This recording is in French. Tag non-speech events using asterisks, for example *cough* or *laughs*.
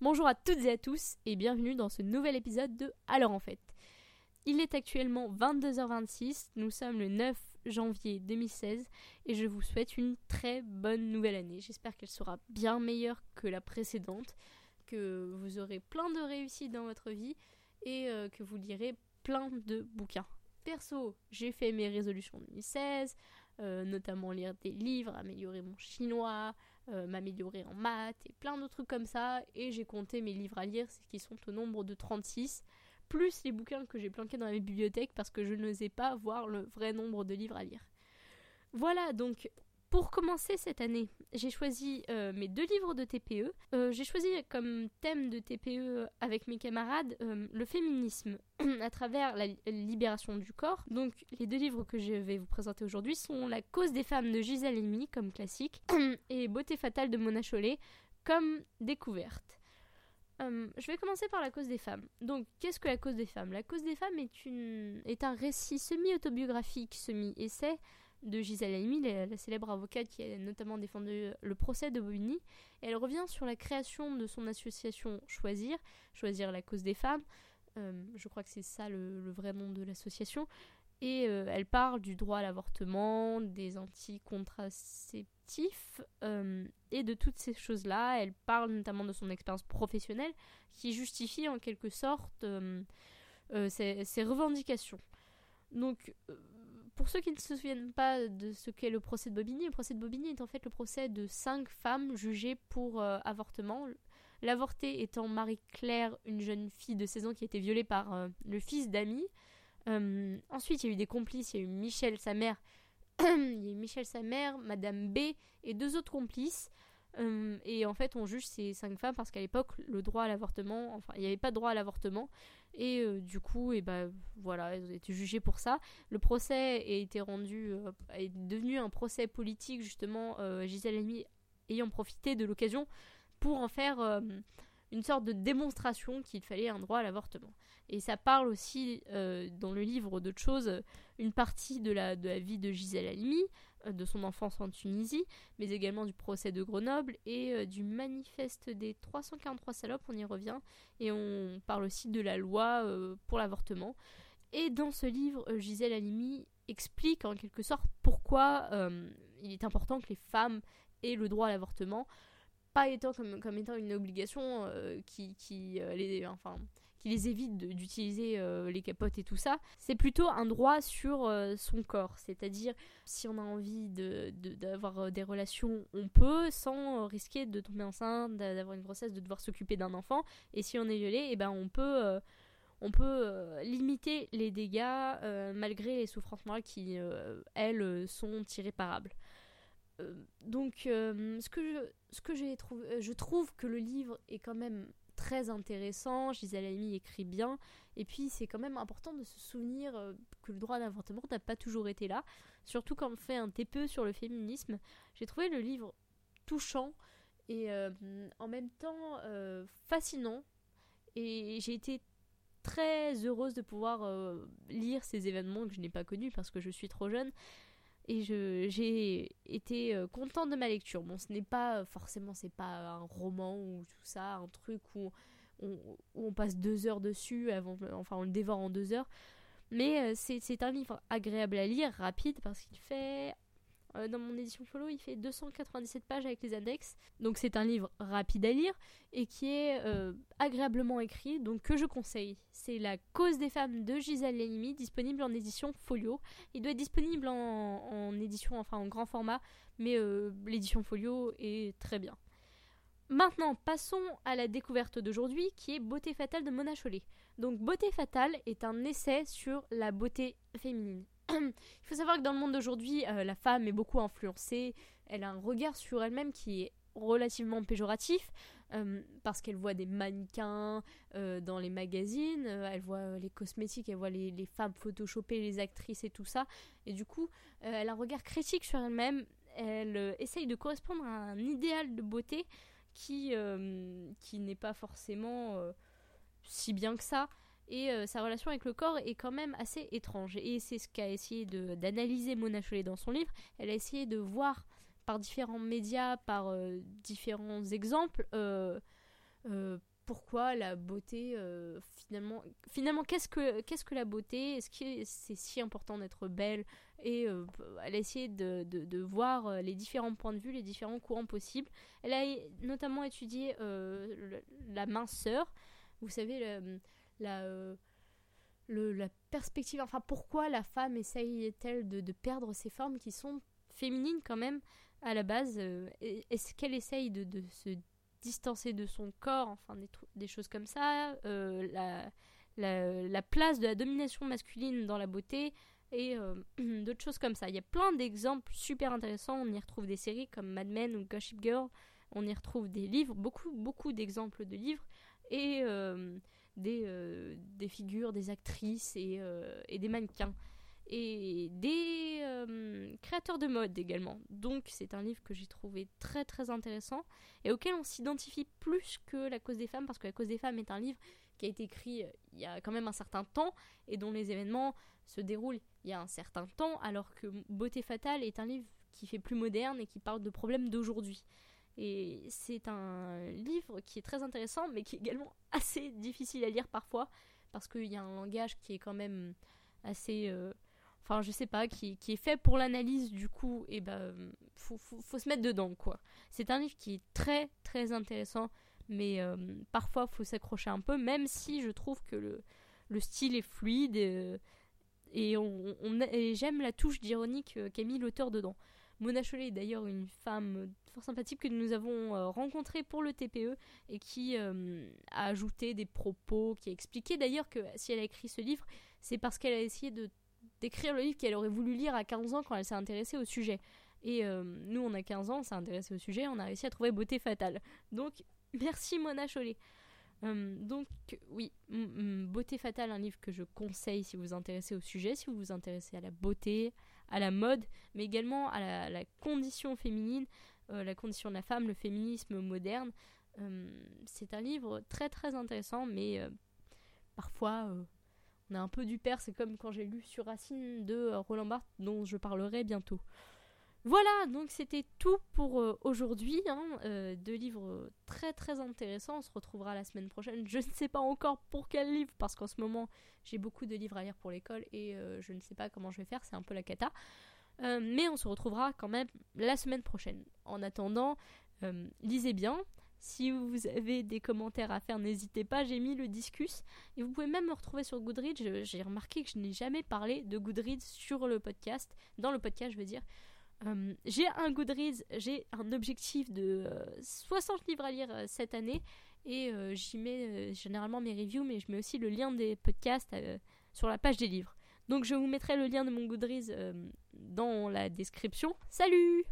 Bonjour à toutes et à tous et bienvenue dans ce nouvel épisode de Alors en fait. Il est actuellement 22h26, nous sommes le 9 janvier 2016 et je vous souhaite une très bonne nouvelle année. J'espère qu'elle sera bien meilleure que la précédente, que vous aurez plein de réussites dans votre vie et euh, que vous lirez plein de bouquins. Perso, j'ai fait mes résolutions 2016, euh, notamment lire des livres, améliorer mon chinois, euh, m'améliorer en maths et plein de trucs comme ça. Et j'ai compté mes livres à lire, qui sont au nombre de 36, plus les bouquins que j'ai planqués dans la bibliothèque parce que je n'osais pas voir le vrai nombre de livres à lire. Voilà, donc pour commencer cette année, j'ai choisi euh, mes deux livres de TPE. Euh, j'ai choisi comme thème de TPE avec mes camarades euh, le féminisme *clears throat* à travers la libération du corps. Donc les deux livres que je vais vous présenter aujourd'hui sont La cause des femmes de Gisèle Halimi comme classique *clears throat* et Beauté fatale de Mona Chollet comme découverte. je vais commencer par la cause des femmes. Donc, qu'est-ce que la cause des femmes? La cause des femmes est, un récit semi-autobiographique, semi-essai de Gisèle Halimi, la, célèbre avocate qui a notamment défendu le procès de Bobigny. Elle revient sur la création de son association Choisir, Choisir la cause des femmes. Euh, je crois que c'est ça le, vrai nom de l'association. Et euh, elle parle du droit à l'avortement, des anticontraceptifs euh, et de toutes ces choses-là. Elle parle notamment de son expérience professionnelle qui justifie en quelque sorte ses, ses, revendications. Donc pour ceux qui ne se souviennent pas de ce qu'est le procès de Bobigny, le procès de Bobigny est en fait le procès de cinq femmes jugées pour euh, avortement. L'avortée étant Marie-Claire, une jeune fille de 16 ans qui a été violée par euh, le fils d'Ami. Euh, ensuite, il y a eu des complices, il y a eu Michel, sa mère, *clears throat* il y a eu Michel, sa mère, Madame B et deux autres complices. Et en fait, on juge ces cinq femmes parce qu'à l'époque, le droit à l'avortement, enfin, il n'y avait pas de droit à l'avortement. Et euh, du coup, et ben voilà, elles ont été jugées pour ça. Le procès a été rendu, euh, est devenu un procès politique justement. Euh, Gisèle Halimi ayant profité de l'occasion pour en faire une sorte de démonstration qu'il fallait un droit à l'avortement. Et ça parle aussi dans le livre d'autres choses, une partie de la, vie de Gisèle Halimi, euh, de son enfance en Tunisie, mais également du procès de Grenoble et euh, du manifeste des 343 salopes, on y revient, et on parle aussi de la loi euh, pour l'avortement. Et dans ce livre, Gisèle Halimi explique en quelque sorte pourquoi il est important que les femmes aient le droit à l'avortement, pas étant comme, comme étant une obligation qui, qui les, enfin, qui les évite d'utiliser euh, les capotes et tout ça. C'est plutôt un droit sur euh, son corps. C'est-à-dire, si on a envie d'avoir euh, des relations, on peut, sans risquer de tomber enceinte, d'avoir une grossesse, de devoir s'occuper d'un enfant. Et si on est violé, eh ben on peut on peut limiter les dégâts malgré les souffrances morales qui, elles, sont irréparables. donc, ce que ce que j'ai trouvé, je trouve que le livre est quand même très intéressant. Gisèle Halimi écrit bien. Et puis, c'est quand même important de se souvenir euh, que le droit d'avortement n'a pas toujours été là. Surtout quand on fait un TPE sur le féminisme. J'ai trouvé le livre touchant et euh, en même temps euh, fascinant. Et j'ai été très heureuse de pouvoir lire ces événements que je n'ai pas connus parce que je suis trop jeune et j'ai été euh, contente de ma lecture. Bon, ce n'est pas forcément, c'est pas un roman ou tout ça, un truc où on, où passe deux heures dessus, avant, enfin on le dévore en deux heures. Mais euh, c'est un livre agréable à lire, rapide, parce qu'il fait euh, dans mon édition follow, il fait 297 pages avec les annexes. Donc c'est un livre rapide à lire et qui est euh, agréablement écrit, donc que je conseille. C'est La cause des femmes de Gisèle Halimi, disponible en édition folio. Il doit être disponible en, édition, enfin en grand format, mais euh, l'édition folio est très bien. Maintenant, passons à la découverte d'aujourd'hui qui est Beauté fatale de Mona Chollet. Donc Beauté fatale est un essai sur la beauté féminine. Il faut savoir que dans le monde d'aujourd'hui, euh, la femme est beaucoup influencée. Elle a un regard sur elle-même qui est relativement péjoratif euh, parce qu'elle voit des mannequins euh, dans les magazines, elle voit les cosmétiques, elle voit les, les, femmes photoshopées, les actrices et tout ça. Et du coup, elle a un regard critique sur elle-même. Elle essaye de correspondre à un idéal de beauté qui, qui n'est pas forcément si bien que ça et euh, sa relation avec le corps est quand même assez étrange. Et c'est ce qu'a essayé d'analyser Mona Chollet dans son livre. Elle a essayé de voir par différents médias, par euh, différents exemples, euh, pourquoi la beauté, finalement, finalement qu'est-ce que, qu'est-ce que la beauté? Est-ce que c'est si important d'être belle? Et elle a essayé de, de, de, voir les différents points de vue, les différents courants possibles. Elle a notamment étudié la minceur, vous savez, la, le, la perspective, enfin pourquoi la femme essaye-t-elle de, de, perdre ses formes qui sont féminines quand même à la base euh, Est-ce qu'elle essaye de, de, se distancer de son corps, enfin des, choses comme ça euh, la, la, la, place de la domination masculine dans la beauté et euh, *clears throat* d'autres choses comme ça. Il y a plein d'exemples super intéressants. On y retrouve des séries comme Mad Men ou Gossip Girl. On y retrouve des livres, beaucoup, beaucoup d'exemples de livres et des, des figures, des actrices et, et des mannequins et des euh, créateurs de mode également. Donc c'est un livre que j'ai trouvé très très intéressant et auquel on s'identifie plus que La cause des femmes parce que La cause des femmes est un livre qui a été écrit euh, il y a quand même un certain temps et dont les événements se déroulent il y a un certain temps alors que Beauté fatale est un livre qui fait plus moderne et qui parle de problèmes d'aujourd'hui. Et c'est un livre qui est très intéressant mais qui est également *laughs* assez difficile à lire parfois parce qu'il y a un langage qui est quand même assez... Euh, enfin je sais pas, qui, est fait pour l'analyse du coup, et ben faut, se mettre dedans quoi. C'est un livre qui est très très intéressant, mais euh, parfois faut s'accrocher un peu, même si je trouve que le, le style est fluide on, et j'aime la touche d'ironique euh, qu'a mis l'auteur dedans. Mona Chollet est d'ailleurs une femme fort sympathique que nous avons euh, rencontrée pour le TPE et qui euh, a ajouté des propos, qui a expliqué d'ailleurs que si elle a écrit ce livre, c'est parce qu'elle a essayé de d'écrire le livre qu'elle aurait voulu lire à 15 ans quand elle s'est intéressée au sujet. Et euh, nous, on a 15 ans, on s'est intéressé au sujet, on a réussi à trouver Beauté Fatale. Donc, merci Mona Chollet. Donc, oui, Beauté Fatale, un livre que je conseille si vous vous intéressez au sujet, si vous vous intéressez à la beauté, à la mode, mais également à la, condition féminine, euh, la condition de la femme, le féminisme moderne. c'est un livre très très intéressant, mais parfois on a un peu du père, c'est comme quand j'ai lu sur Racine de euh, Roland Barthes, dont je parlerai bientôt. Voilà, donc c'était tout pour euh, aujourd'hui. Hein, euh, deux livres très très intéressants. On se retrouvera la semaine prochaine. Je ne sais pas encore pour quel livre, parce qu'en ce moment j'ai beaucoup de livres à lire pour l'école et je ne sais pas comment je vais faire. C'est un peu la cata. mais on se retrouvera quand même la semaine prochaine. En attendant, lisez bien. Si vous avez des commentaires à faire, n'hésitez pas, j'ai mis le discus. Et vous pouvez même me retrouver sur Goodreads. J'ai remarqué que je n'ai jamais parlé de Goodreads sur le podcast, dans le podcast je veux dire. Euh, j'ai un Goodreads, j'ai un objectif de 60 euh, livres à lire euh, cette année. Et j'y mets généralement mes reviews, mais je mets aussi le lien des podcasts sur la page des livres. Donc je vous mettrai le lien de mon Goodreads dans la description. Salut